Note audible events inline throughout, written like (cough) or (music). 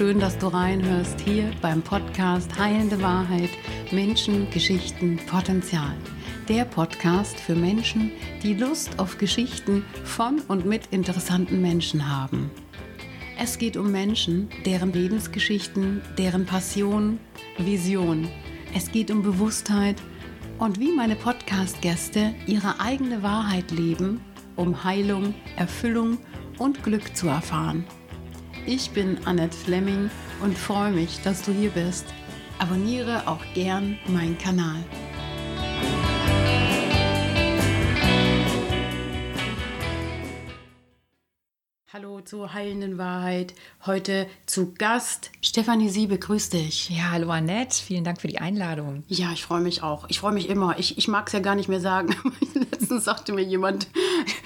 schön, dass du reinhörst hier beim Podcast Heilende Wahrheit, Menschen, Geschichten, Potenzial. Der Podcast für Menschen, die Lust auf Geschichten von und mit interessanten Menschen haben. Es geht um Menschen, deren Lebensgeschichten, deren Passion, Vision. Es geht um Bewusstheit und wie meine Podcast-Gäste ihre eigene Wahrheit leben, um Heilung, Erfüllung und Glück zu erfahren. Ich bin Annette Fleming und freue mich, dass du hier bist. Abonniere auch gern meinen Kanal. Hallo zur heilenden Wahrheit. Heute zu Gast Stefanie Siebe. Grüß dich. Ja, hallo Annette. Vielen Dank für die Einladung. Ja, ich freue mich auch. Ich freue mich immer. Ich, ich mag es ja gar nicht mehr sagen. (laughs) Letztens sagte mir jemand,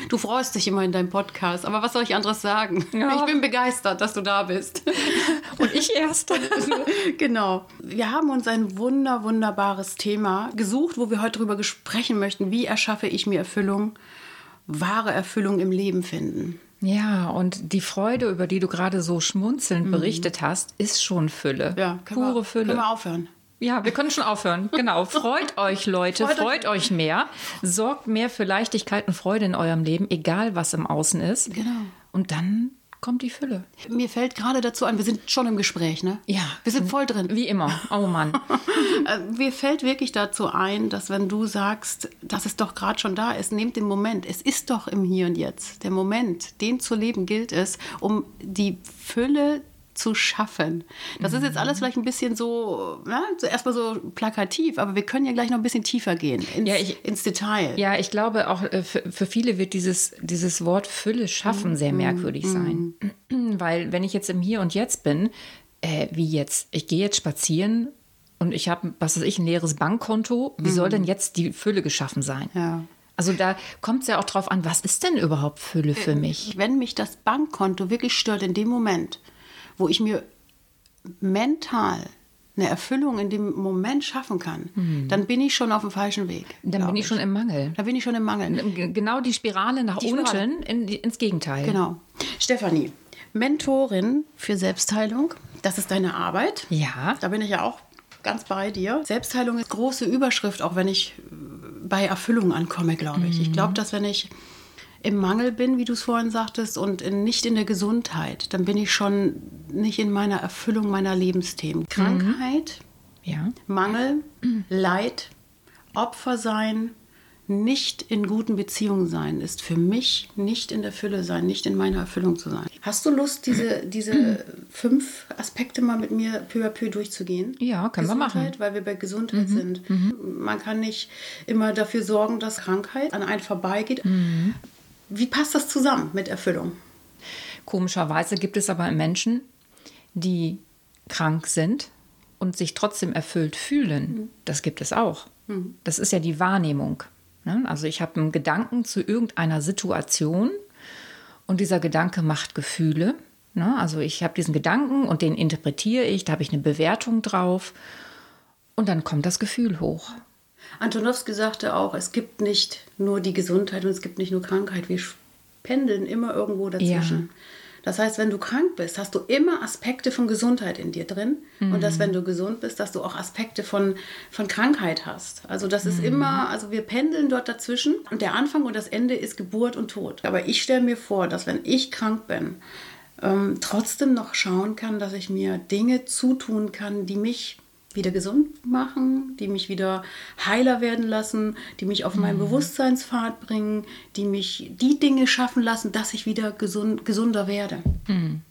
du freust dich immer in deinem Podcast. Aber was soll ich anderes sagen? Ja. Ich bin begeistert, dass du da bist. (laughs) Und ich erst. (laughs) genau. Wir haben uns ein wunder, wunderbares Thema gesucht, wo wir heute darüber sprechen möchten. Wie erschaffe ich mir Erfüllung, wahre Erfüllung im Leben finden? Ja, und die Freude, über die du gerade so schmunzelnd mhm. berichtet hast, ist schon Fülle. Ja, pure wir, Fülle. Können wir aufhören? Ja, wir können schon aufhören. (laughs) Genau. Freut euch, Leute. Freut, freut euch. euch mehr. Sorgt mehr für Leichtigkeit und Freude in eurem Leben, egal was im Außen ist. Genau. Und dann kommt die Fülle. Mir fällt gerade dazu ein, wir sind schon im Gespräch, ne? Ja. Wir sind voll drin. Wie immer. Oh Mann. (laughs) Äh, mir fällt wirklich dazu ein, dass wenn du sagst, dass es doch gerade schon da ist, nehmt den Moment. Es ist doch im Hier und Jetzt. Der Moment, den zu leben gilt es, um die Fülle zu schaffen. Das mhm. ist jetzt alles vielleicht ein bisschen so, ja, so erstmal so plakativ, aber wir können ja gleich noch ein bisschen tiefer gehen ins, ja, ich, ins Detail. Ja, ich glaube auch äh, für, für, viele wird dieses, dieses Wort Fülle schaffen mhm. sehr merkwürdig mhm. sein. (clears throat) Weil wenn ich jetzt im Hier und Jetzt bin, äh, wie jetzt, ich gehe jetzt spazieren und ich habe, was weiß ich, ein leeres Bankkonto, wie soll mhm. denn jetzt die Fülle geschaffen sein? Ja. Also da kommt es ja auch drauf an, was ist denn überhaupt Fülle für äh, mich? Wenn mich das Bankkonto wirklich stört in dem Moment, wo ich mir mental eine Erfüllung in dem Moment schaffen kann, mhm. dann bin ich schon auf dem falschen Weg. Dann bin ich, ich schon im Mangel. Da bin ich schon im Mangel. Genau die Spirale nach die unten Spirale. In, ins Gegenteil. Genau. Stefanie, Mentorin für Selbstheilung, das ist deine Arbeit. Ja. Da bin ich ja auch ganz bei dir. Selbstheilung ist große Überschrift, auch wenn ich bei Erfüllung ankomme, glaube ich. Mhm. Ich glaube, dass wenn ich im Mangel bin, wie du es vorhin sagtest, und in, nicht in der Gesundheit, dann bin ich schon nicht in meiner Erfüllung meiner Lebensthemen. Krankheit, mhm. ja. Mangel, Leid, Opfer sein, nicht in guten Beziehungen sein, ist für mich nicht in der Fülle sein, nicht in meiner Erfüllung zu sein. Hast du Lust, diese, diese (clears throat) fünf Aspekte mal mit mir peu à peu durchzugehen? Ja, können wir machen. Weil wir bei Gesundheit mhm. sind. Mhm. Man kann nicht immer dafür sorgen, dass Krankheit an einen vorbeigeht. Mhm. Wie passt das zusammen mit Erfüllung? Komischerweise gibt es aber Menschen, die krank sind und sich trotzdem erfüllt fühlen. Mhm. Das gibt es auch. Mhm. Das ist ja die Wahrnehmung. Ne? Also ich habe einen Gedanken zu irgendeiner Situation und dieser Gedanke macht Gefühle. Ne? Also ich habe diesen Gedanken und den interpretiere ich, da habe ich eine Bewertung drauf und dann kommt das Gefühl hoch. Antonowski sagte auch, es gibt nicht nur die Gesundheit und es gibt nicht nur Krankheit. Wir pendeln immer irgendwo dazwischen. Ja. Das heißt, wenn du krank bist, hast du immer Aspekte von Gesundheit in dir drin. Mhm. Und dass, wenn du gesund bist, dass du auch Aspekte von, von Krankheit hast. Also das ist mhm. immer, also wir pendeln dort dazwischen. Und der Anfang und das Ende ist Geburt und Tod. Aber ich stelle mir vor, dass wenn ich krank bin, ähm, trotzdem noch schauen kann, dass ich mir Dinge zutun kann, die mich wieder gesund machen, die mich wieder heiler werden lassen, die mich auf meinen mhm. Bewusstseinspfad bringen, die mich die Dinge schaffen lassen, dass ich wieder gesund, gesunder werde. Mhm.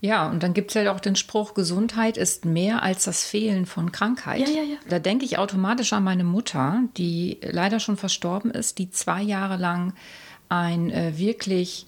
Ja, und dann gibt es ja auch den Spruch, Gesundheit ist mehr als das Fehlen von Krankheit. Ja, ja, ja. Da denke ich automatisch an meine Mutter, die leider schon verstorben ist, die zwei Jahre lang ein äh, wirklich,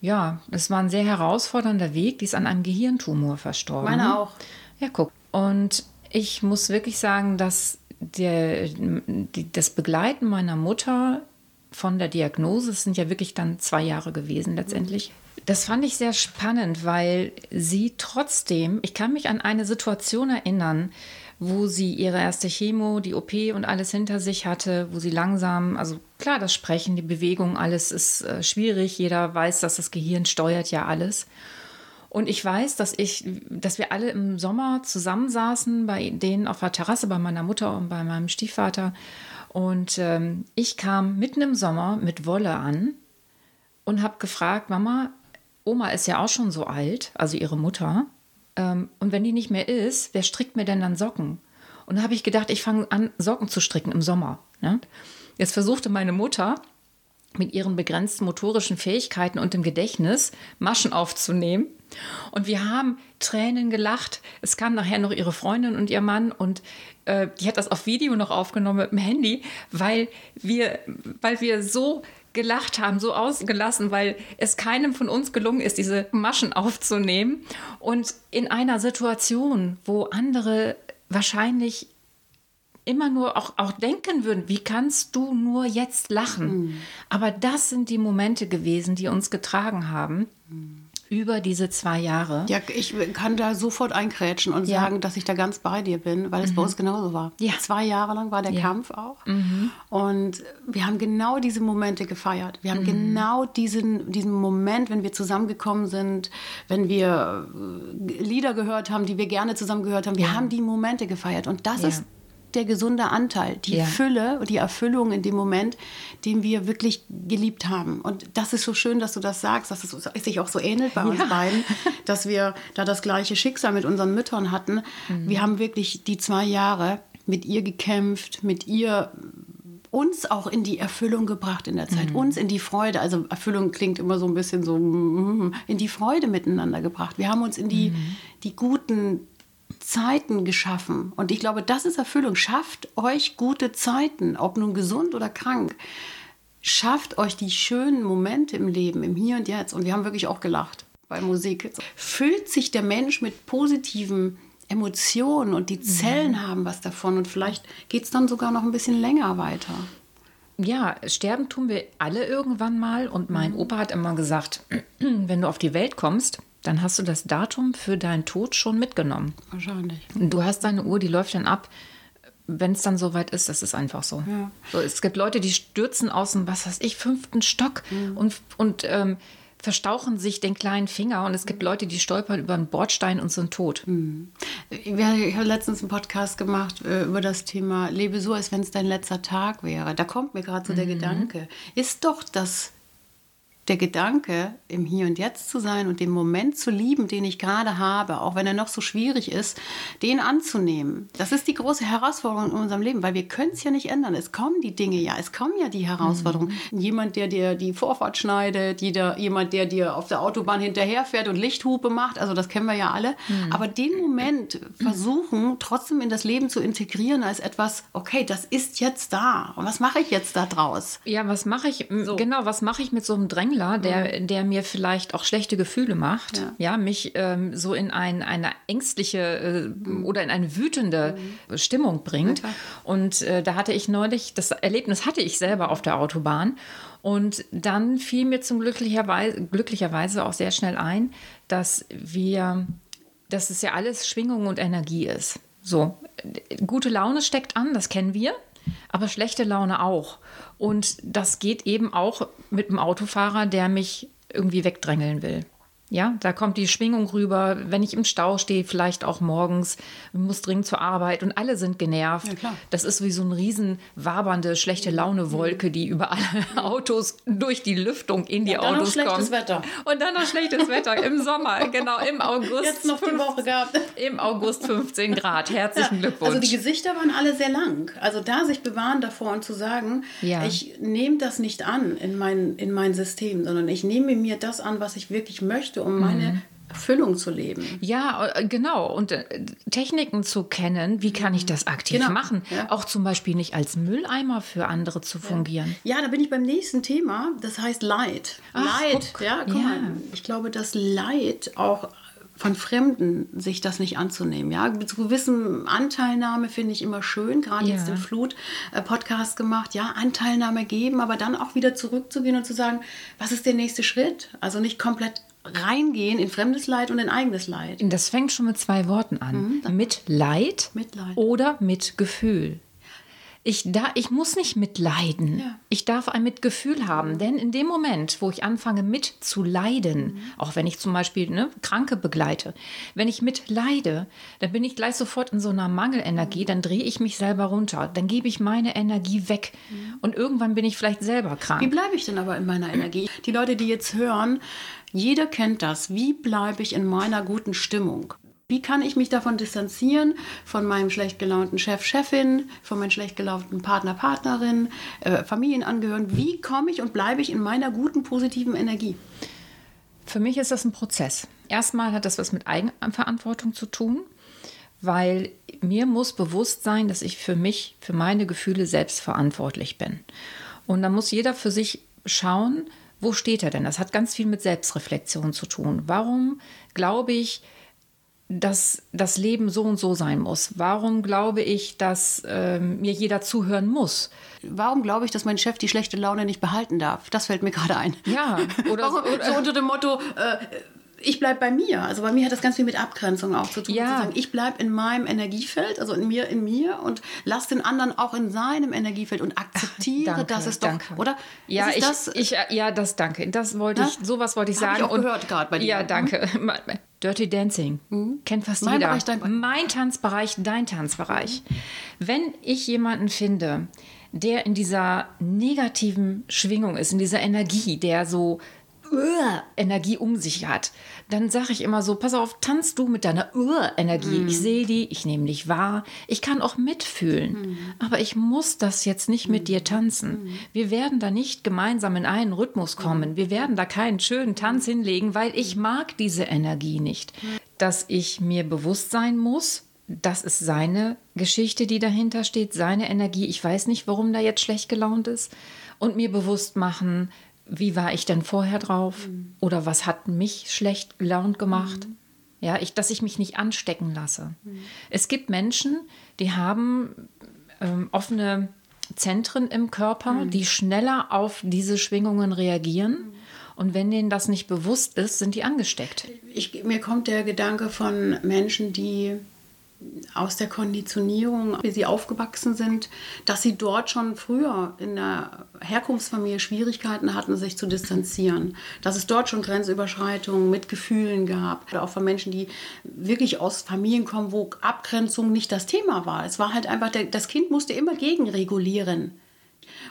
ja, es war ein sehr herausfordernder Weg, die ist an einem Gehirntumor verstorben. Meine auch. Ja, guck. Und ich muss wirklich sagen, dass der, die, das Begleiten meiner Mutter von der Diagnose, es sind ja wirklich dann zwei Jahre gewesen letztendlich. Das fand ich sehr spannend, weil sie trotzdem, ich kann mich an eine Situation erinnern, wo sie ihre erste Chemo, die OP und alles hinter sich hatte, wo sie langsam, also klar, das Sprechen, die Bewegung, alles ist äh, schwierig. Jeder weiß, dass das Gehirn steuert ja alles. Und ich weiß, dass ich, dass wir alle im Sommer zusammensaßen, bei denen auf der Terrasse, bei meiner Mutter und bei meinem Stiefvater. Und ähm, ich kam mitten im Sommer mit Wolle an und habe gefragt, Mama, Oma ist ja auch schon so alt, also ihre Mutter. Ähm, und wenn die nicht mehr ist, wer strickt mir denn dann Socken? Und da habe ich gedacht, ich fange an, Socken zu stricken im Sommer. Ne? Jetzt versuchte meine Mutter mit ihren begrenzten motorischen Fähigkeiten und dem Gedächtnis Maschen aufzunehmen. Und wir haben Tränen gelacht. Es kam nachher noch ihre Freundin und ihr Mann und äh, die hat das auf Video noch aufgenommen mit dem Handy, weil wir, weil wir so gelacht haben, so ausgelassen, weil es keinem von uns gelungen ist, diese Maschen aufzunehmen. Und in einer Situation, wo andere wahrscheinlich immer nur auch, auch denken würden, wie kannst du nur jetzt lachen? Mhm. Aber das sind die Momente gewesen, die uns getragen haben. Mhm über diese zwei Jahre. Ja, ich kann da sofort einkrätschen und ja. sagen, dass ich da ganz bei dir bin, weil es mhm. bei uns genauso war. Ja. Zwei Jahre lang war der ja. Kampf auch. Mhm. Und wir haben genau diese Momente gefeiert. Wir haben mhm. genau diesen, diesen Moment, wenn wir zusammengekommen sind, wenn wir äh, Lieder gehört haben, die wir gerne zusammen gehört haben. Wir haben die Momente gefeiert. Und das ist der gesunde Anteil, die ja. Fülle und die Erfüllung in dem Moment, den wir wirklich geliebt haben. Und das ist so schön, dass du das sagst, dass es sich auch so ähnelt bei uns beiden, (laughs) dass wir da das gleiche Schicksal mit unseren Müttern hatten. Mhm. Wir haben wirklich die zwei Jahre mit ihr gekämpft, mit ihr uns auch in die Erfüllung gebracht in der Zeit, mhm. uns in die Freude. Also Erfüllung klingt immer so ein bisschen so mm, in die Freude miteinander gebracht. Wir haben uns in die, mhm. die guten Zeiten geschaffen. Und ich glaube, das ist Erfüllung. Schafft euch gute Zeiten, ob nun gesund oder krank. Schafft euch die schönen Momente im Leben, im Hier und Jetzt. Und wir haben wirklich auch gelacht bei Musik. Füllt sich der Mensch mit positiven Emotionen und die Zellen mhm. haben was davon. Und vielleicht geht es dann sogar noch ein bisschen länger weiter. Ja, sterben tun wir alle irgendwann mal. Und mein mhm. Opa hat immer gesagt, (clears throat) wenn du auf die Welt kommst, dann hast du das Datum für deinen Tod schon mitgenommen. Wahrscheinlich. Du hast deine Uhr, die läuft dann ab, wenn es dann soweit ist. Das ist einfach so. Ja. so. Es gibt Leute, die stürzen aus dem, was weiß ich, fünften Stock mhm. und, und ähm, verstauchen sich den kleinen Finger. Und es gibt Leute, die stolpern über einen Bordstein und sind tot. Mhm. Ich habe letztens einen Podcast gemacht äh, über das Thema Lebe so, als wenn es dein letzter Tag wäre. Da kommt mir gerade so der mhm. Gedanke, ist doch das der Gedanke, im Hier und Jetzt zu sein und den Moment zu lieben, den ich gerade habe, auch wenn er noch so schwierig ist, den anzunehmen. Das ist die große Herausforderung in unserem Leben, weil wir können es ja nicht ändern. Es kommen die Dinge ja, es kommen ja die Herausforderungen. Mhm. Jemand, der dir die Vorfahrt schneidet, jeder, jemand, der dir auf der Autobahn hinterherfährt und Lichthupe macht, also das kennen wir ja alle. Mhm. Aber den Moment versuchen, trotzdem in das Leben zu integrieren als etwas, okay, das ist jetzt da. Und was mache ich jetzt da draus? Ja, was mache ich, so. genau, was mache ich mit so einem Drängler? Händler, der, mhm. der mir vielleicht auch schlechte Gefühle macht, ja, ja mich ähm, so in ein, eine ängstliche äh, mhm. oder in eine wütende mhm. Stimmung bringt. Okay. Und äh, da hatte ich neulich, das Erlebnis hatte ich selber auf der Autobahn. Und dann fiel mir zum glücklicherweise, glücklicherweise auch sehr schnell ein, dass wir, dass es ja alles Schwingung und Energie ist. So, gute Laune steckt an, das kennen wir aber schlechte Laune auch. Und das geht eben auch mit einem Autofahrer, der mich irgendwie wegdrängeln will. Ja, da kommt die Schwingung rüber, wenn ich im Stau stehe, vielleicht auch morgens, muss dringend zur Arbeit und alle sind genervt. Ja, das ist wie so eine riesen wabernde, schlechte Laune-Wolke, die über alle (laughs) Autos durch die Lüftung in die ja, dann Autos noch schlechtes kommt. Wetter. Und dann noch schlechtes Wetter im Sommer, (laughs) genau, im August. Jetzt noch die Woche gehabt. Im August 15 Grad. Herzlichen ja, Glückwunsch. Also die Gesichter waren alle sehr lang. Also da sich bewahren davor und zu sagen, ich nehme das nicht an in mein, in mein System, sondern ich nehme mir das an, was ich wirklich möchte möchte, um meine mhm. Erfüllung zu leben. Ja, äh, genau. Und äh, Techniken zu kennen, wie kann ich das aktiv genau. machen? Ja. Auch zum Beispiel nicht als Mülleimer für andere zu fungieren. Ja, da bin ich beim nächsten Thema. Das heißt Leid. Ach, Leid. Guck. Ja, guck ja. mal. Ich glaube, dass Leid auch von Fremden sich das nicht anzunehmen. Ja, mit gewissen Anteilnahme finde ich immer schön, gerade ja. jetzt den Flut-Podcast gemacht. Ja, Anteilnahme geben, aber dann auch wieder zurückzugehen und zu sagen, was ist der nächste Schritt? Also nicht komplett reingehen in fremdes Leid und in eigenes Leid. Das fängt schon mit zwei Worten an. Mhm, mit Leid, Mitleid oder mit Gefühl. Ich, da, ich muss nicht mitleiden. Ja. Ich darf ein Mitgefühl haben. Denn in dem Moment, wo ich anfange mitzuleiden, mhm. auch wenn ich zum Beispiel ne, Kranke begleite, wenn ich mitleide, dann bin ich gleich sofort in so einer Mangelenergie, mhm. dann drehe ich mich selber runter, dann gebe ich meine Energie weg mhm. und irgendwann bin ich vielleicht selber krank. Wie bleibe ich denn aber in meiner Energie? Die Leute, die jetzt hören, jeder kennt das. Wie bleibe ich in meiner guten Stimmung? Wie kann ich mich davon distanzieren, von meinem schlecht gelaunten Chef, Chefin, von meinem schlecht gelaunten Partner, Partnerin, äh, Familienangehörigen? Wie komme ich und bleibe ich in meiner guten, positiven Energie? Für mich ist das ein Prozess. Erstmal hat das was mit Eigenverantwortung zu tun, weil mir muss bewusst sein, dass ich für mich, für meine Gefühle selbst verantwortlich bin. Und da muss jeder für sich schauen, wo steht er denn? Das hat ganz viel mit Selbstreflexion zu tun. Warum glaube ich, dass das Leben so und so sein muss? Warum glaube ich, dass äh, mir jeder zuhören muss? Warum glaube ich, dass mein Chef die schlechte Laune nicht behalten darf? Das fällt mir gerade ein. Ja, oder, (laughs) Warum, oder so unter dem Motto, äh, ich bleibe bei mir. Also bei mir hat das ganz viel mit Abgrenzung auch zu tun. Ja. Zu sagen, ich bleibe in meinem Energiefeld, also in mir, in mir und lasse den anderen auch in seinem Energiefeld und akzeptiere, Ach, danke, dass es doch, danke. oder? Ja, ich, das, ich, ja, das danke. Das wollte ich, sowas wollte ich sagen. Hab ich auch gehört gerade bei dir. Ja, danke. Mhm. Dirty Dancing. Mhm. Kennt fast mein jeder. Bereich, dein mein Tanzbereich, dein Tanzbereich. Mhm. Wenn ich jemanden finde, der in dieser negativen Schwingung ist, in dieser Energie, der so Energie um sich hat, dann sage ich immer so, pass auf, tanzt du mit deiner Energie. Mm. Ich sehe die, ich nehme dich wahr, ich kann auch mitfühlen, mm. aber ich muss das jetzt nicht mm. mit dir tanzen. Mm. Wir werden da nicht gemeinsam in einen Rhythmus kommen. Mm. Wir werden da keinen schönen Tanz hinlegen, weil ich mag diese Energie nicht. Dass ich mir bewusst sein muss, das ist seine Geschichte, die dahinter steht, seine Energie. Ich weiß nicht, warum da jetzt schlecht gelaunt ist. Und mir bewusst machen, wie war ich denn vorher drauf? Mhm. Oder was hat mich schlecht gelaunt gemacht? Mhm. Ja, ich, dass ich mich nicht anstecken lasse. Mhm. Es gibt Menschen, die haben ähm, offene Zentren im Körper, mhm. die schneller auf diese Schwingungen reagieren. Mhm. Und wenn denen das nicht bewusst ist, sind die angesteckt. Ich, mir kommt der Gedanke von Menschen, die aus der Konditionierung, wie sie aufgewachsen sind, dass sie dort schon früher in der Herkunftsfamilie Schwierigkeiten hatten, sich zu distanzieren. Dass es dort schon Grenzüberschreitungen mit Gefühlen gab. Oder auch von Menschen, die wirklich aus Familien kommen, wo Abgrenzung nicht das Thema war. Es war halt einfach, das Kind musste immer gegenregulieren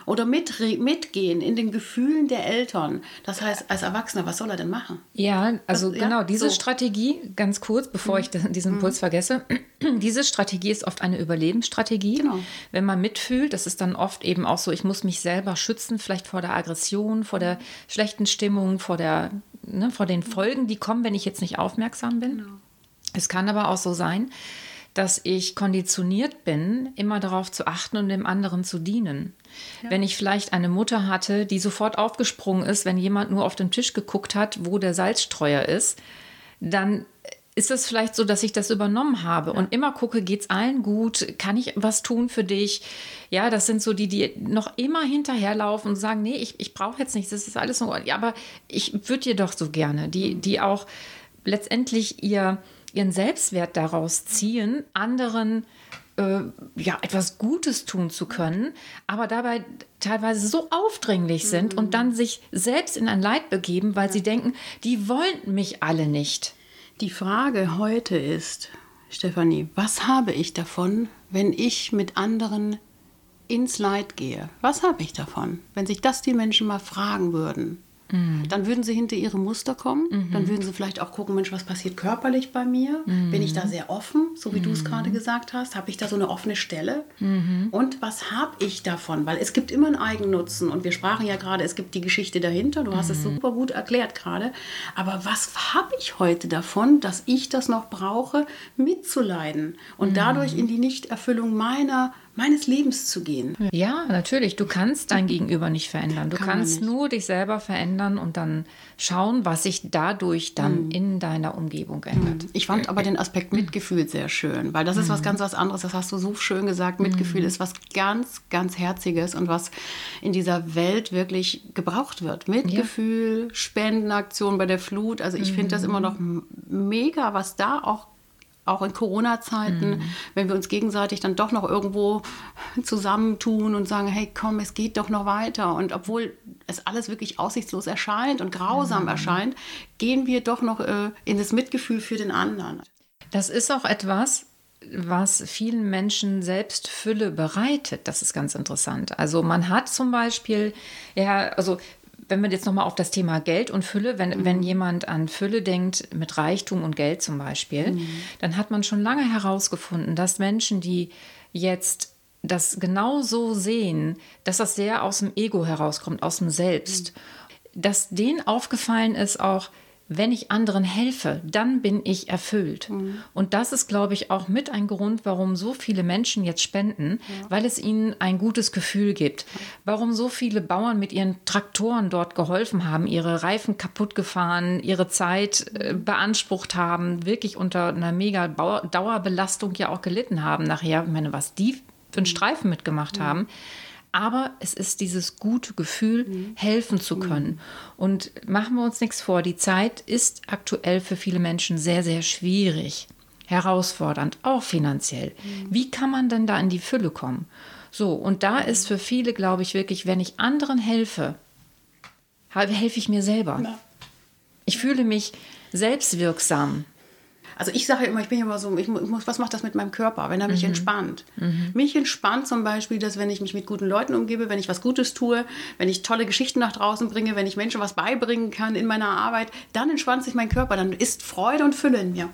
oder mit, mitgehen in den Gefühlen der Eltern. Das heißt, als Erwachsener, was soll er denn machen? Ja, also das, genau, diese so. Strategie, ganz kurz, bevor ich diesen mhm. Impuls vergesse, (clears throat) diese Strategie ist oft eine Überlebensstrategie. Genau. Wenn man mitfühlt, das ist dann oft eben auch so, ich muss mich selber schützen, vielleicht vor der Aggression, vor der schlechten Stimmung, vor, der, ne, vor den Folgen, die kommen, wenn ich jetzt nicht aufmerksam bin. Genau. Es kann aber auch so sein, dass ich konditioniert bin, immer darauf zu achten und dem anderen zu dienen. Ja. Wenn ich vielleicht eine Mutter hatte, die sofort aufgesprungen ist, wenn jemand nur auf den Tisch geguckt hat, wo der Salzstreuer ist, dann ist es vielleicht so, dass ich das übernommen habe ja. und immer gucke, geht es allen gut? Kann ich was tun für dich? Ja, das sind so die, die noch immer hinterherlaufen und sagen, nee, ich, ich brauche jetzt nichts, das ist alles so. Ja, aber ich würde dir doch so gerne, die, die auch letztendlich ihr ihren Selbstwert daraus ziehen, anderen äh, ja, etwas Gutes tun zu können, aber dabei teilweise so aufdringlich sind mhm. und dann sich selbst in ein Leid begeben, weil ja. sie denken, die wollen mich alle nicht. Die Frage heute ist, Stefanie, was habe ich davon, wenn ich mit anderen ins Leid gehe? Was habe ich davon, wenn sich das die Menschen mal fragen würden? Mhm. Dann würden sie hinter ihre Muster kommen. Mhm. Dann würden sie vielleicht auch gucken, Mensch, was passiert körperlich bei mir? Mhm. Bin ich da sehr offen, so wie du es mhm. gerade gesagt hast? Habe ich da so eine offene Stelle? Mhm. Und was habe ich davon? Weil es gibt immer einen Eigennutzen. Und wir sprachen ja gerade, es gibt die Geschichte dahinter. Du hast es mhm. super gut erklärt gerade. Aber was habe ich heute davon, dass ich das noch brauche, mitzuleiden und dadurch in die Nichterfüllung meiner meines Lebens zu gehen. Ja, natürlich. Du kannst dein Gegenüber nicht verändern. Du Kann kannst nur dich selber verändern und dann schauen, was sich dadurch dann mhm. in deiner Umgebung ändert. Mhm. Ich fand aber den Aspekt Mitgefühl sehr schön, weil das ist was mhm. ganz was anderes. Das hast du so schön gesagt. Mitgefühl mhm. ist was ganz, ganz Herziges und was in dieser Welt wirklich gebraucht wird. Mitgefühl, ja. Spendenaktion bei der Flut. Also ich finde das immer noch mega, was da auch auch in Corona-Zeiten, mhm. wenn wir uns gegenseitig dann doch noch irgendwo zusammentun und sagen, hey, komm, es geht doch noch weiter. Und obwohl es alles wirklich aussichtslos erscheint und grausam mhm. erscheint, gehen wir doch noch äh, in das Mitgefühl für den anderen. Das ist auch etwas, was vielen Menschen selbst Fülle bereitet. Das ist ganz interessant. Also man hat zum Beispiel, ja, also wenn wir jetzt nochmal auf das Thema Geld und Fülle, wenn, mhm. wenn jemand an Fülle denkt, mit Reichtum und Geld zum Beispiel, mhm. dann hat man schon lange herausgefunden, dass Menschen, die jetzt das genau so sehen, dass das sehr aus dem Ego herauskommt, aus dem Selbst, mhm. dass denen aufgefallen ist auch, wenn ich anderen helfe, dann bin ich erfüllt. Mhm. Und das ist, glaube ich, auch mit ein Grund, warum so viele Menschen jetzt spenden, ja. weil es ihnen ein gutes Gefühl gibt. Warum so viele Bauern mit ihren Traktoren dort geholfen haben, ihre Reifen kaputt gefahren, ihre Zeit äh, beansprucht haben, wirklich unter einer mega Dauerbelastung ja auch gelitten haben nachher. Ich meine, was die für einen mhm. Streifen mitgemacht mhm. haben aber es ist dieses gute Gefühl, mhm. helfen zu können. Mhm. Und machen wir uns nichts vor, die Zeit ist aktuell für viele Menschen sehr, sehr schwierig, herausfordernd, auch finanziell. Mhm. Wie kann man denn da in die Fülle kommen? So, und da ist für viele, glaube ich, wirklich, wenn ich anderen helfe, helfe ich mir selber. Ich fühle mich selbstwirksam. Also ich sage immer, ich bin immer so, ich muss, was macht das mit meinem Körper, wenn er mich mhm. entspannt? Mhm. Mich entspannt zum Beispiel, dass wenn ich mich mit guten Leuten umgebe, wenn ich was Gutes tue, wenn ich tolle Geschichten nach draußen bringe, wenn ich Menschen was beibringen kann in meiner Arbeit, dann entspannt sich mein Körper, dann ist Freude und Fülle in mir.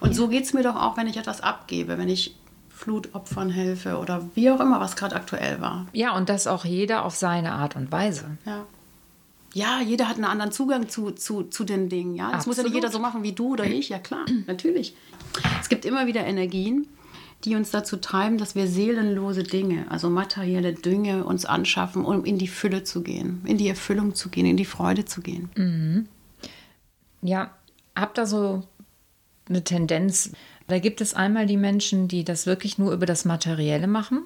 Und ja. so geht es mir doch auch, wenn ich etwas abgebe, wenn ich Flutopfern helfe oder wie auch immer, was gerade aktuell war. Ja, und das auch jeder auf seine Art und Weise. Ja ja, jeder hat einen anderen Zugang zu, zu, zu den Dingen. Ja? Das Absolut. muss ja nicht jeder so machen wie du oder ich. Ja, klar, natürlich. Es gibt immer wieder Energien, die uns dazu treiben, dass wir seelenlose Dinge, also materielle Dinge, uns anschaffen, um in die Fülle zu gehen, in die Erfüllung zu gehen, in die Freude zu gehen. Mhm. Ja, habt da so eine Tendenz. Da gibt es einmal die Menschen, die das wirklich nur über das Materielle machen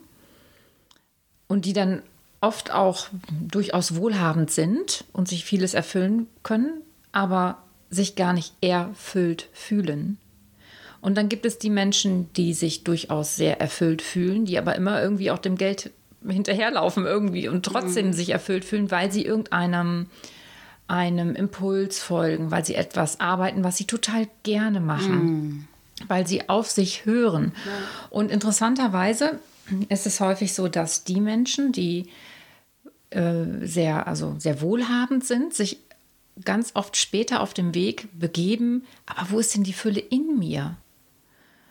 und die dann oft auch durchaus wohlhabend sind und sich vieles erfüllen können, aber sich gar nicht erfüllt fühlen. Und dann gibt es die Menschen, die sich durchaus sehr erfüllt fühlen, die aber immer irgendwie auch dem Geld hinterherlaufen irgendwie und trotzdem mhm. sich erfüllt fühlen, weil sie irgendeinem einem Impuls folgen, weil sie etwas arbeiten, was sie total gerne machen, mhm. weil sie auf sich hören. Ja. Und interessanterweise ist es häufig so, dass die Menschen, die äh, sehr, also sehr wohlhabend sind, sich ganz oft später auf dem Weg begeben, aber wo ist denn die Fülle in mir?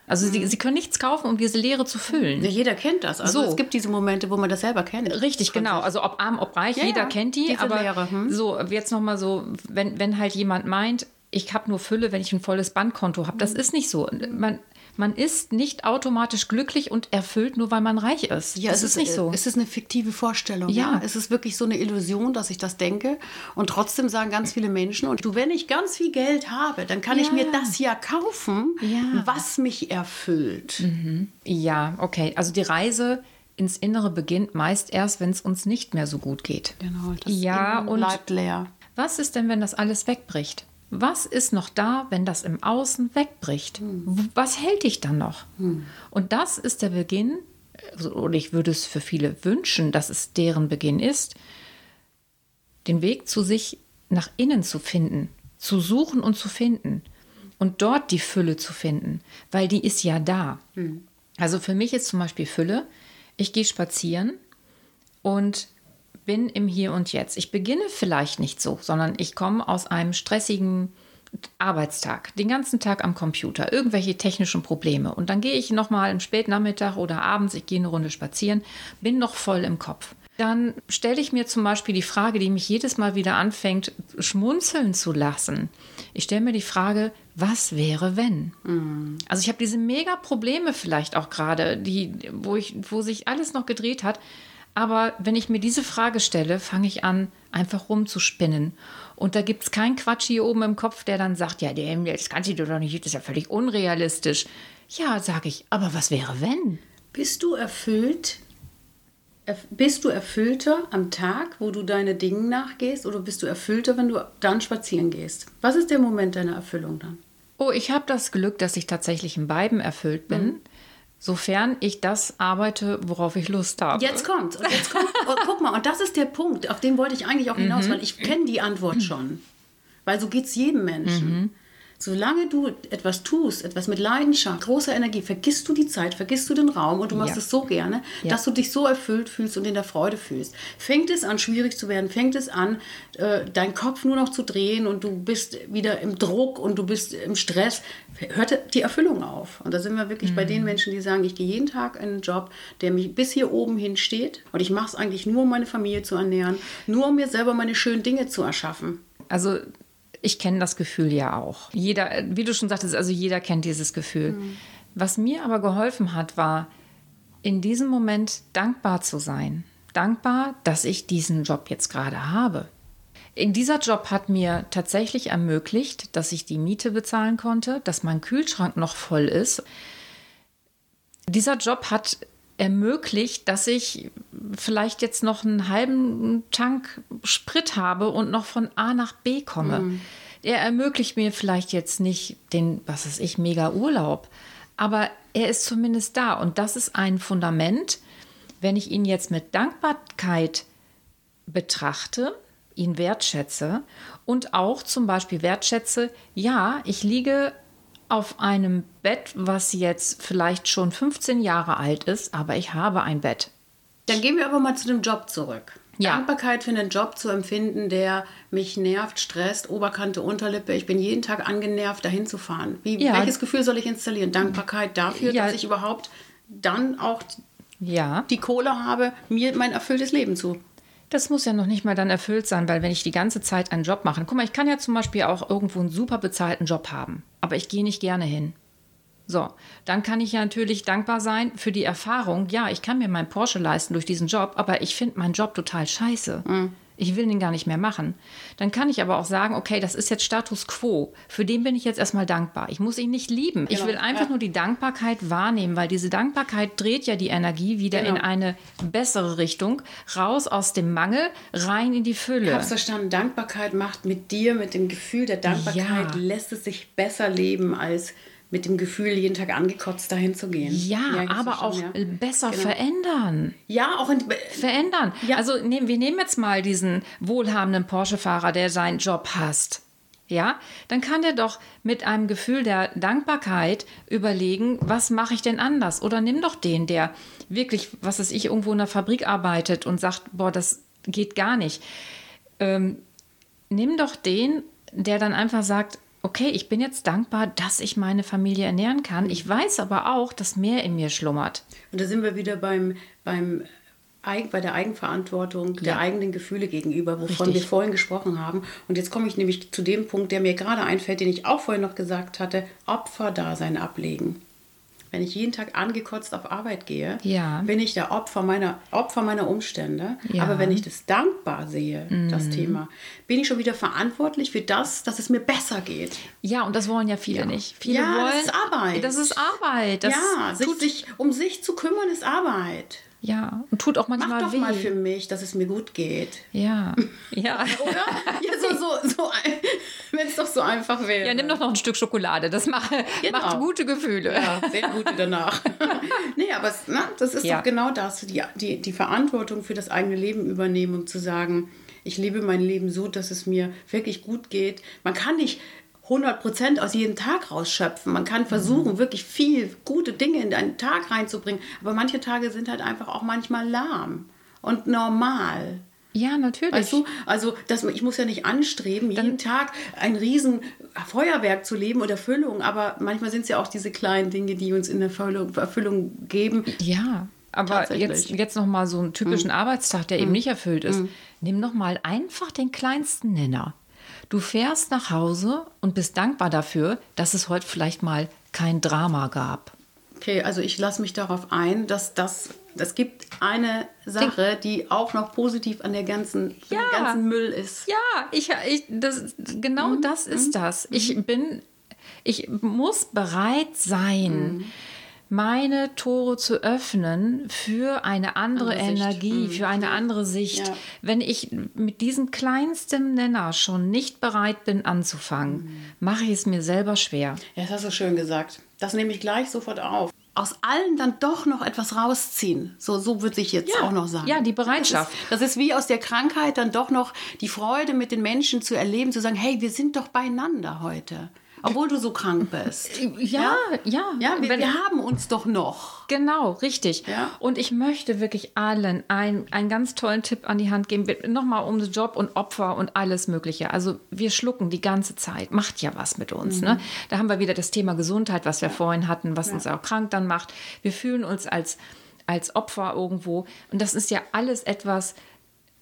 Also mhm. sie, sie können nichts kaufen, um diese Leere zu füllen. Ja, jeder kennt das. Also so. es gibt diese Momente, wo man das selber kennt. Richtig, genau. Also ob arm, ob reich, ja, jeder ja. kennt die. Aber Leere, hm? so jetzt noch mal so, wenn, wenn halt jemand meint, ich habe nur Fülle, wenn ich ein volles Bankkonto habe. Das mhm. ist nicht so. Man, man ist nicht automatisch glücklich und erfüllt, nur weil man reich ist. Ja, das es ist, nicht so. Es ist eine fiktive Vorstellung. Ja. ja. Es ist wirklich so eine Illusion, dass ich das denke. Und trotzdem sagen ganz viele Menschen, und du, wenn ich ganz viel Geld habe, dann kann ja. ich mir das ja kaufen, ja. was mich erfüllt. Mhm. Ja, okay. Also die Reise ins Innere beginnt meist erst, wenn es uns nicht mehr so gut geht. Genau. Das ja, und bleibt leer. Was ist denn, wenn das alles wegbricht? Was ist noch da, wenn das im Außen wegbricht? Hm. Was hält dich dann noch? Hm. Und das ist der Beginn, also, und ich würde es für viele wünschen, dass es deren Beginn ist, den Weg zu sich nach innen zu finden, zu suchen und zu finden und dort die Fülle zu finden, weil die ist ja da. Hm. Also für mich ist zum Beispiel Fülle, ich gehe spazieren und bin im Hier und Jetzt. Ich beginne vielleicht nicht so, sondern ich komme aus einem stressigen Arbeitstag, den ganzen Tag am Computer, irgendwelche technischen Probleme. Und dann gehe ich nochmal im Spätnachmittag oder abends, ich gehe eine Runde spazieren, bin noch voll im Kopf. Dann stelle ich mir zum Beispiel die Frage, die mich jedes Mal wieder anfängt, schmunzeln zu lassen. Ich stelle mir die Frage, was wäre, wenn? Mhm. Also ich habe diese mega Probleme vielleicht auch gerade, die, wo, ich, wo sich alles noch gedreht hat. Aber wenn ich mir diese Frage stelle, fange ich an, einfach rumzuspinnen. Und da gibt es keinen Quatsch hier oben im Kopf, der dann sagt, ja, das kannst du doch nicht, das ist ja völlig unrealistisch. Ja, sage ich, aber was wäre, wenn? Bist du erfüllt? Bist du erfüllter am Tag, wo du deine Dinge nachgehst, oder bist du erfüllter, wenn du dann spazieren gehst? Was ist der Moment deiner Erfüllung dann? Oh, ich habe das Glück, dass ich tatsächlich in beiden erfüllt bin. Mhm. Sofern ich das arbeite, worauf ich Lust habe. Jetzt kommt. Und jetzt kommt. Oh, guck mal, und das ist der Punkt, auf den wollte ich eigentlich auch hinaus, mhm. weil ich kenne die Antwort schon. Weil so geht es jedem Menschen. Mhm. Solange du etwas tust, etwas mit Leidenschaft, großer Energie, vergisst du die Zeit, vergisst du den Raum und du machst ja. es so gerne, ja. dass du dich so erfüllt fühlst und in der Freude fühlst. Fängt es an, schwierig zu werden, fängt es an, äh, deinen Kopf nur noch zu drehen und du bist wieder im Druck und du bist im Stress, hört die Erfüllung auf. Und da sind wir wirklich mhm. bei den Menschen, die sagen, ich gehe jeden Tag in einen Job, der mich bis hier oben hin steht und ich mache es eigentlich nur, um meine Familie zu ernähren, nur um mir selber meine schönen Dinge zu erschaffen. Also ich kenne das Gefühl ja auch. Jeder, wie du schon sagtest, also jeder kennt dieses Gefühl. Mhm. Was mir aber geholfen hat, war, in diesem Moment dankbar zu sein. Dankbar, dass ich diesen Job jetzt gerade habe. In dieser Job hat mir tatsächlich ermöglicht, dass ich die Miete bezahlen konnte, dass mein Kühlschrank noch voll ist. Dieser Job hat ermöglicht, dass ich vielleicht jetzt noch einen halben Tank Sprit habe und noch von A nach B komme. Mhm. Er ermöglicht mir vielleicht jetzt nicht den, was weiß ich, mega Urlaub, aber er ist zumindest da und das ist ein Fundament, wenn ich ihn jetzt mit Dankbarkeit betrachte, ihn wertschätze und auch zum Beispiel wertschätze, ja, ich liege auf einem Bett, was jetzt vielleicht schon 15 Jahre alt ist, aber ich habe ein Bett. Dann gehen wir aber mal zu dem Job zurück. Ja. Dankbarkeit für einen Job zu empfinden, der mich nervt, stresst, Oberkante, Unterlippe. Ich bin jeden Tag angenervt, dahin zu fahren. Wie, ja. Welches Gefühl soll ich installieren? Dankbarkeit dafür, ja. dass ich überhaupt dann auch ja. die Kohle habe, mir mein erfülltes Leben zu das muss ja noch nicht mal dann erfüllt sein, weil wenn ich die ganze Zeit einen Job mache, guck mal, ich kann ja zum Beispiel auch irgendwo einen super bezahlten Job haben, aber ich gehe nicht gerne hin. So, dann kann ich ja natürlich dankbar sein für die Erfahrung. Ja, ich kann mir meinen Porsche leisten durch diesen Job, aber ich finde meinen Job total scheiße. Mhm ich will den gar nicht mehr machen. Dann kann ich aber auch sagen, okay, das ist jetzt Status quo. Für den bin ich jetzt erstmal dankbar. Ich muss ihn nicht lieben. Genau. Ich will einfach ja. nur die Dankbarkeit wahrnehmen, weil diese Dankbarkeit dreht ja die Energie wieder genau. in eine bessere Richtung, raus aus dem Mangel, rein in die Fülle. Ich habe verstanden, Dankbarkeit macht mit dir, mit dem Gefühl der Dankbarkeit, ja. lässt es sich besser leben als mit dem Gefühl, jeden Tag angekotzt dahin zu gehen. Ja, ja aber auch ja. besser genau. verändern. Ja, auch in, verändern. Ja. Also nehmen, wir nehmen jetzt mal diesen wohlhabenden Porsche-Fahrer, der seinen Job hasst. Ja, dann kann der doch mit einem Gefühl der Dankbarkeit überlegen, was mache ich denn anders? Oder nimm doch den, der wirklich, was weiß ich, irgendwo in der Fabrik arbeitet und sagt, boah, das geht gar nicht. Ähm, nimm doch den, der dann einfach sagt, okay, ich bin jetzt dankbar, dass ich meine Familie ernähren kann. Ich weiß aber auch, dass mehr in mir schlummert. Und da sind wir wieder beim, beim bei der Eigenverantwortung ja. der eigenen Gefühle gegenüber, wovon Richtig. wir vorhin gesprochen haben. Und jetzt komme ich nämlich zu dem Punkt, der mir gerade einfällt, den ich auch vorhin noch gesagt hatte, Opferdasein ablegen wenn ich jeden Tag angekotzt auf Arbeit gehe, ja. bin ich der Opfer meiner, Opfer meiner Umstände. Ja. Aber wenn ich das dankbar sehe, mm. das Thema, bin ich schon wieder verantwortlich für das, dass es mir besser geht. Ja, und das wollen ja viele ja. nicht. Viele ja, wollen, das ist Arbeit. Das ist Arbeit. Das ja, sich, sich, um sich zu kümmern ist Arbeit. Ja, und tut auch manchmal Mach doch weh. mal für mich, dass es mir gut geht. Ja, (laughs) ja. Oder? Ja, so, so, so doch so einfach wäre. Ja, nimm doch noch ein Stück Schokolade. Das macht, genau. macht gute Gefühle. Ja, sehr gute danach. (laughs) nee, aber es, na, das ist ja. doch genau das. Die, die, die Verantwortung für das eigene Leben übernehmen und zu sagen, ich lebe mein Leben so, dass es mir wirklich gut geht. Man kann nicht 100 Prozent aus jedem Tag rausschöpfen. Man kann versuchen, mhm. wirklich viel gute Dinge in einen Tag reinzubringen. Aber manche Tage sind halt einfach auch manchmal lahm und normal. Ja, natürlich. Weißt du, also das, ich muss ja nicht anstreben, Dann, jeden Tag ein riesen Feuerwerk zu leben oder Erfüllung, aber manchmal sind es ja auch diese kleinen Dinge, die uns in der Erfüllung, geben. Ja, aber jetzt, jetzt noch mal so einen typischen mhm. Arbeitstag, der mhm. eben nicht erfüllt ist. Mhm. Nimm noch mal einfach den kleinsten Nenner. Du fährst nach Hause und bist dankbar dafür, dass es heute vielleicht mal kein Drama gab. Okay, also ich lasse mich darauf ein, dass das, das gibt eine Sache, die auch noch positiv an der ganzen, ja, dem ganzen Müll ist. Ja, ich, ich das, genau mhm. das ist mhm. das. Ich mhm. bin, ich muss bereit sein, mhm. meine Tore zu öffnen für eine andere, andere Energie, Sicht. für eine andere Sicht. Ja. Wenn ich mit diesem kleinsten Nenner schon nicht bereit bin anzufangen, mhm. mache ich es mir selber schwer. Ja, das hast du schön gesagt. Das nehme ich gleich sofort auf aus allen dann doch noch etwas rausziehen. So, so würde ich jetzt ja, auch noch sagen. Ja, die Bereitschaft. Das ist, das ist, wie aus der Krankheit dann doch noch die Freude mit den Menschen zu erleben, zu sagen, hey, wir sind doch beieinander heute obwohl du so krank bist. Ja, ja. Ja, ja wir, wir, haben uns doch noch. Genau, richtig. Ja. Und ich möchte wirklich allen ein, einen ganz tollen Tipp an die Hand geben. Nochmal um Job und Opfer und alles Mögliche. Also wir schlucken die ganze Zeit. Macht ja was mit uns. Ne? Mhm. Ne? Da haben wir wieder das Thema Gesundheit, was wir ja. vorhin hatten, was uns auch krank dann macht. Wir fühlen uns als, als Opfer irgendwo. Und das ist ja alles etwas,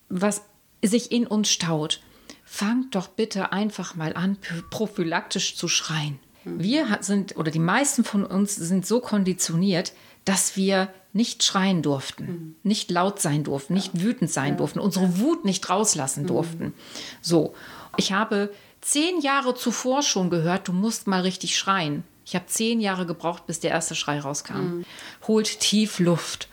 was sich in uns staut fangt doch bitte einfach mal an, prophylaktisch zu schreien. Wir sind, oder die meisten von uns sind so konditioniert, dass wir nicht schreien durften, mhm. nicht laut sein durften, nicht ja. wütend sein ja. durften, unsere Wut nicht rauslassen mhm. durften. So, ich habe zehn Jahre zuvor schon gehört, du musst mal richtig schreien. Ich habe zehn Jahre gebraucht, bis der erste Schrei rauskam. Mhm. Holt tief Luft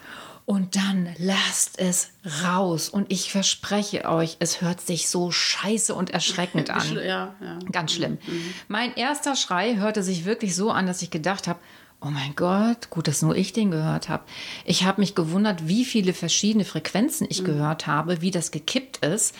und dann lasst es raus. Und ich verspreche euch, es hört sich so scheiße und erschreckend (laughs) an. Ja, ja. Ganz schlimm. Mhm. Mein erster Schrei hörte sich wirklich so an, dass ich gedacht habe, Oh mein Gott, gut, dass nur ich den gehört habe. Ich habe mich gewundert, wie viele verschiedene Frequenzen ich mhm. gehört habe, wie das gekippt ist.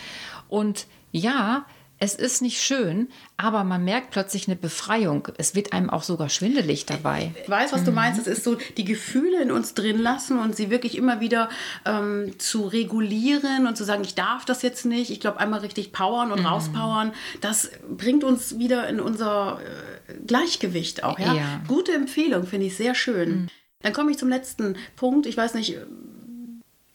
Und ja, es ist nicht schön, aber man merkt plötzlich eine Befreiung. Es wird einem auch sogar schwindelig dabei. Ich weiß, was du mhm. meinst. Es ist so, die Gefühle in uns drin lassen und sie wirklich immer wieder ähm, zu regulieren und zu sagen, ich darf das jetzt nicht. Ich glaube, einmal richtig powern und mhm. rauspowern. Das bringt uns wieder in unser äh, Gleichgewicht auch. Ja? ja. Gute Empfehlung, finde ich sehr schön. Mhm. Dann komme ich zum letzten Punkt. Ich weiß nicht,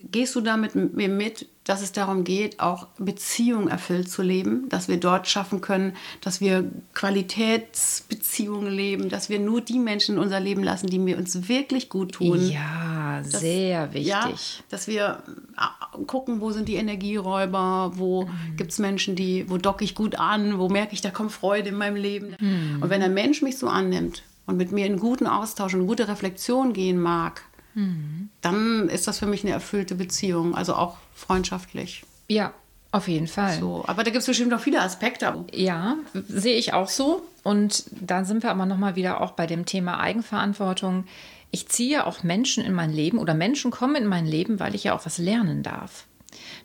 gehst du da mit mir mit, dass es darum geht, auch Beziehungen erfüllt zu leben, dass wir dort schaffen können, dass wir Qualitätsbeziehungen leben, dass wir nur die Menschen in unser Leben lassen, die mir uns wirklich gut tun. Ja, dass, sehr wichtig. Ja, dass wir äh, gucken, wo sind die Energieräuber, wo mhm. gibt es Menschen, die, wo docke ich gut an, wo merke ich, da kommt Freude in meinem Leben. Mhm. Und wenn ein Mensch mich so annimmt und mit mir in guten Austausch und gute Reflexion gehen mag, mhm. dann ist das für mich eine erfüllte Beziehung, also auch freundschaftlich. Ja, auf jeden Fall. So, aber da gibt es bestimmt noch viele Aspekte. Ja, sehe ich auch so. Und da sind wir aber nochmal wieder auch bei dem Thema Eigenverantwortung. Ich ziehe auch Menschen in mein Leben oder Menschen kommen in mein Leben, weil ich ja auch was lernen darf.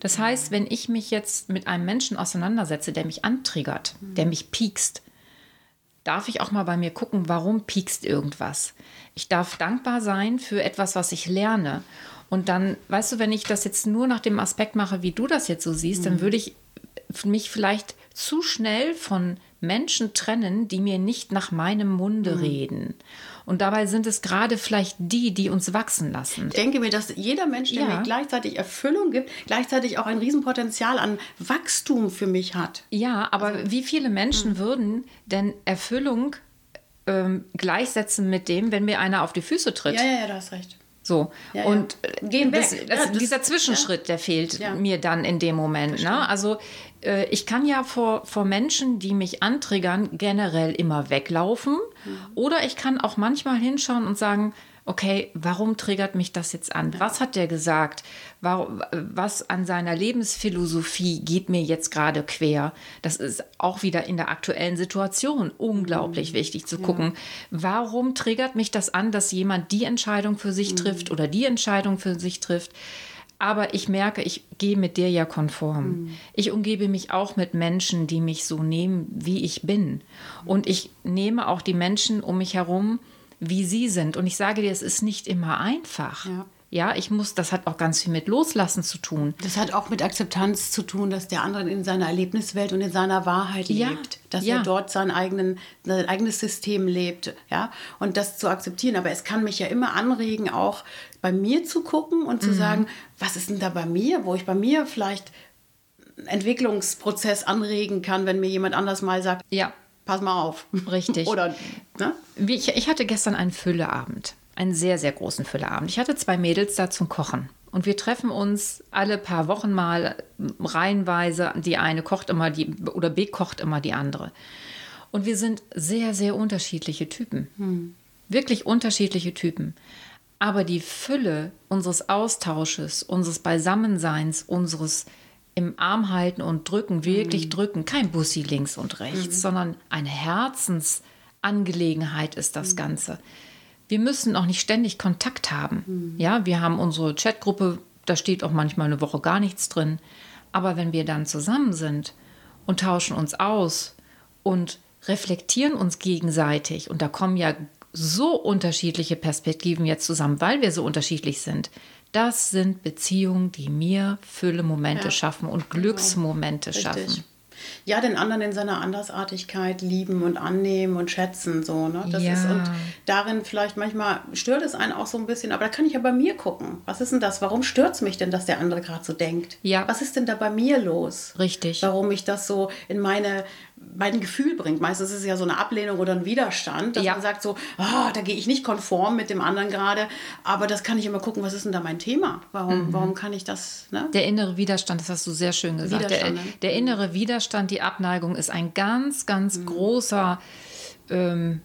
Das heißt, wenn ich mich jetzt mit einem Menschen auseinandersetze, der mich antriggert, der mich piekst, darf ich auch mal bei mir gucken, warum piekst irgendwas. Ich darf dankbar sein für etwas, was ich lerne. Und dann, weißt du, wenn ich das jetzt nur nach dem Aspekt mache, wie du das jetzt so siehst, mhm. dann würde ich mich vielleicht zu schnell von Menschen trennen, die mir nicht nach meinem Munde mhm. reden. Und dabei sind es gerade vielleicht die, die uns wachsen lassen. Ich denke mir, dass jeder Mensch, der ja. mir gleichzeitig Erfüllung gibt, gleichzeitig auch ein Riesenpotenzial an Wachstum für mich hat. Ja, aber also, wie viele Menschen mh. würden denn Erfüllung ähm, gleichsetzen mit dem, wenn mir einer auf die Füße tritt? Ja, ja, ja, du hast recht. So. Ja, und ja. Gehen das, das, ja, das, dieser Zwischenschritt, der fehlt mir dann in dem Moment. Ne? Also äh, ich kann ja vor, vor Menschen, die mich antriggern, generell immer weglaufen. Mhm. Oder ich kann auch manchmal hinschauen und sagen, okay, warum triggert mich das jetzt an? Was hat der gesagt? Was an seiner Lebensphilosophie geht mir jetzt gerade quer? Das ist auch wieder in der aktuellen Situation unglaublich mhm. wichtig zu gucken. Ja. Warum triggert mich das an, dass jemand die Entscheidung für sich mhm. trifft oder die Entscheidung für sich trifft? Aber ich merke, ich gehe mit dir ja konform. Mhm. Ich umgebe mich auch mit Menschen, die mich so nehmen, wie ich bin. Und ich nehme auch die Menschen um mich herum, wie sie sind. Und ich sage dir, es ist nicht immer einfach. Ja. Ja, ich muss, das hat auch ganz viel mit Loslassen zu tun. Das hat auch mit Akzeptanz zu tun, dass der andere in seiner Erlebniswelt und in seiner Wahrheit ja, lebt. Dass ja. er dort sein, eigenen, sein eigenes System lebt. Ja, und das zu akzeptieren. Aber es kann mich ja immer anregen, auch bei mir zu gucken und zu mhm. sagen, was ist denn da bei mir, wo ich bei mir vielleicht einen Entwicklungsprozess anregen kann, wenn mir jemand anders mal sagt, ja pass mal auf. Richtig. (laughs) Oder, ne? Ich, ich hatte gestern einen Fülleabend, einen sehr, sehr großen Fülleabend. Ich hatte zwei Mädels da zum Kochen. Und wir treffen uns alle paar Wochen mal reihenweise. Die eine kocht immer die oder bekocht immer die andere. Und wir sind sehr, sehr unterschiedliche Typen. Hm. wirklich unterschiedliche Typen. Aber die Fülle unseres Austausches, unseres Beisammenseins, unseres im Arm halten und drücken, wirklich mhm. drücken, kein Bussi links und rechts, mhm. sondern eine Herzensangelegenheit ist das mhm. Ganze. Wir müssen auch nicht ständig Kontakt haben. Mhm. Ja, wir haben unsere Chatgruppe, da steht auch manchmal eine Woche gar nichts drin. Aber wenn wir dann zusammen sind und tauschen uns aus und reflektieren uns gegenseitig, und da kommen ja so unterschiedliche Perspektiven jetzt zusammen, weil wir so unterschiedlich sind. Das sind Beziehungen, die mir Fülle-Momente ja. schaffen und genau. Glücksmomente genau. schaffen ja, den anderen in seiner Andersartigkeit lieben und annehmen und schätzen. So, ne? das ja. ist, und darin vielleicht manchmal stört es einen auch so ein bisschen, aber da kann ich ja bei mir gucken. Was ist denn das? Warum stört es mich denn, dass der andere gerade so denkt? Ja. Was ist denn da bei mir los? Richtig. Warum ich das so in meine mein Gefühl bringt. Meistens ist es ja so eine Ablehnung oder ein Widerstand, dass ja. man sagt so, oh, da gehe ich nicht konform mit dem anderen gerade, aber das kann ich immer gucken, was ist denn da mein Thema? Warum, mhm. warum kann ich das? Ne? Der innere Widerstand, das hast du sehr schön gesagt. Der, ne? der, innere Widerstand, die Abneigung ist ein ganz, ganz mhm. großer ähm,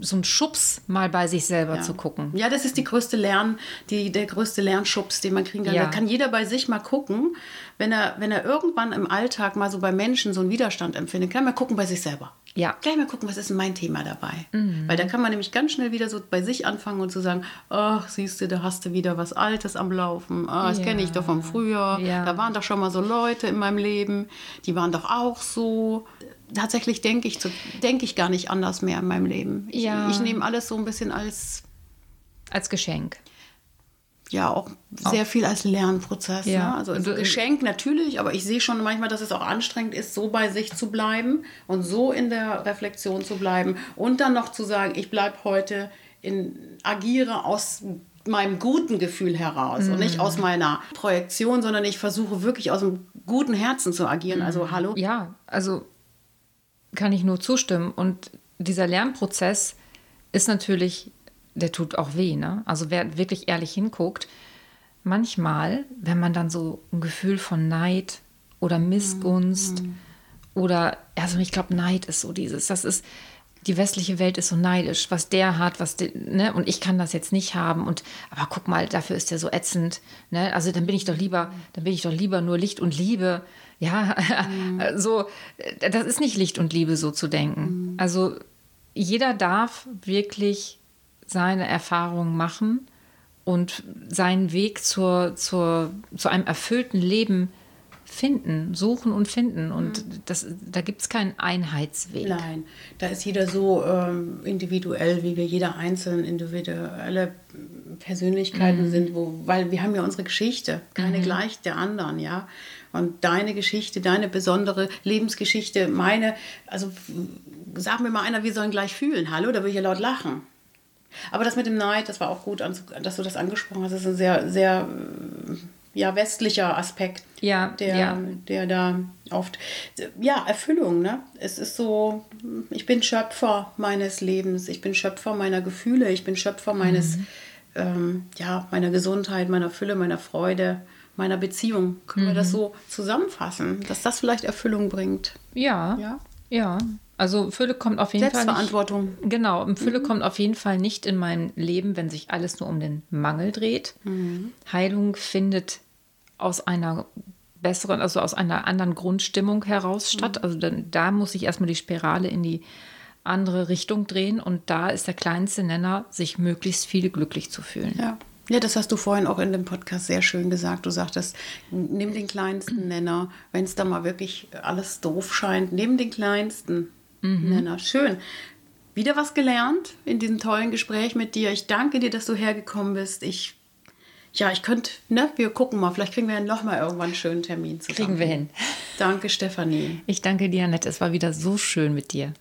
so ein Schubs mal bei sich selber ja. zu gucken. Ja, das ist die größte Lern, die, der größte Lernschubs, den man kriegen kann. Ja. Da kann jeder bei sich mal gucken, wenn er, wenn er irgendwann im Alltag mal so bei Menschen so einen Widerstand empfindet, kann man gucken bei sich selber. Ja. Gleich mal gucken, was ist denn mein Thema dabei? Mhm. Weil da kann man nämlich ganz schnell wieder so bei sich anfangen und zu sagen, ach, siehst du, da hast du wieder was Altes am Laufen. Ah, das ja. kenne ich doch vom Frühjahr. Ja. Da waren doch schon mal so Leute in meinem Leben, die waren doch auch so tatsächlich denke ich, denk ich gar nicht anders mehr in meinem Leben. Ich, ja. ich nehme alles so ein bisschen als. Als Geschenk. Ja, auch sehr auch. viel als Lernprozess. Ja. Ne? Also als Geschenk natürlich, aber ich sehe schon manchmal, dass es auch anstrengend ist, so bei sich zu bleiben und so in der Reflexion zu bleiben und dann noch zu sagen, ich bleibe heute in, agiere aus meinem guten Gefühl heraus mhm. und nicht aus meiner Projektion, sondern ich versuche wirklich aus dem guten Herzen zu agieren. Also mhm. hallo. Ja, also kann ich nur zustimmen. Und dieser Lernprozess ist natürlich, der tut auch weh. Ne? Also wer wirklich ehrlich hinguckt, manchmal, wenn man dann so ein Gefühl von Neid oder Missgunst mhm. oder, also ich glaube, Neid ist so dieses, das ist, die westliche Welt ist so neidisch, was der hat, was der, ne, und ich kann das jetzt nicht haben und aber guck mal, dafür ist der so ätzend, ne? Also dann bin ich doch lieber, dann bin ich doch lieber nur Licht und Liebe. (laughs) Ja, mhm. so das ist nicht Licht und Liebe so zu denken. Mhm. Also jeder darf wirklich seine Erfahrungen machen und seinen Weg zur, zur, zu einem erfüllten Leben finden, suchen und finden. Und mhm. das, da gibt es keinen Einheitsweg. Nein, da ist jeder so ähm, individuell, wie wir jeder einzelne individuelle Persönlichkeiten mhm. sind, wo, weil wir haben ja unsere Geschichte, keine mhm. gleich der anderen, ja. Und deine Geschichte, deine besondere Lebensgeschichte, meine, also sag mir mal einer, wir sollen gleich fühlen, hallo, da will ich ja laut lachen. Aber das mit dem Neid, das war auch gut, dass du das angesprochen hast. Das ist ein sehr, sehr ja, westlicher Aspekt, ja, der, ja. der da oft, ja, Erfüllung, ne? Es ist so, ich bin Schöpfer meines Lebens, ich bin Schöpfer meiner Gefühle, ich bin Schöpfer meines, mhm. ähm, ja, meiner Gesundheit, meiner Fülle, meiner Freude, meiner Beziehung. Können mhm. wir das mhm. so zusammenfassen, dass das vielleicht Erfüllung bringt? Ja, ja, ja. Also Fülle kommt auf jeden Fall Selbstverantwortung. Genau, Fülle mhm. kommt auf jeden Fall nicht in mein Leben, wenn sich alles nur um den Mangel dreht. Mhm. Heilung findet aus einer besseren, also aus einer anderen Grundstimmung heraus statt. Mhm. Also dann, da muss ich erstmal die Spirale in die andere Richtung drehen und da ist der kleinste Nenner, sich möglichst viel glücklich zu fühlen. Ja. Ja, das hast du vorhin auch in dem Podcast sehr schön gesagt. Du sagtest, nimm den kleinsten (clears throat) Nenner, wenn es da mal wirklich alles doof scheint, nimm den kleinsten mhm. Nenner. Schön. Wieder was gelernt in diesem tollen Gespräch mit dir. Ich danke dir, dass du hergekommen bist. Ich ja, ich könnte, ne, wir gucken mal, vielleicht kriegen wir ja noch mal irgendwann einen schönen Termin zusammen. Kriegen wir hin. Danke, Stefanie. Ich danke dir, Annette. Es war wieder so schön mit dir.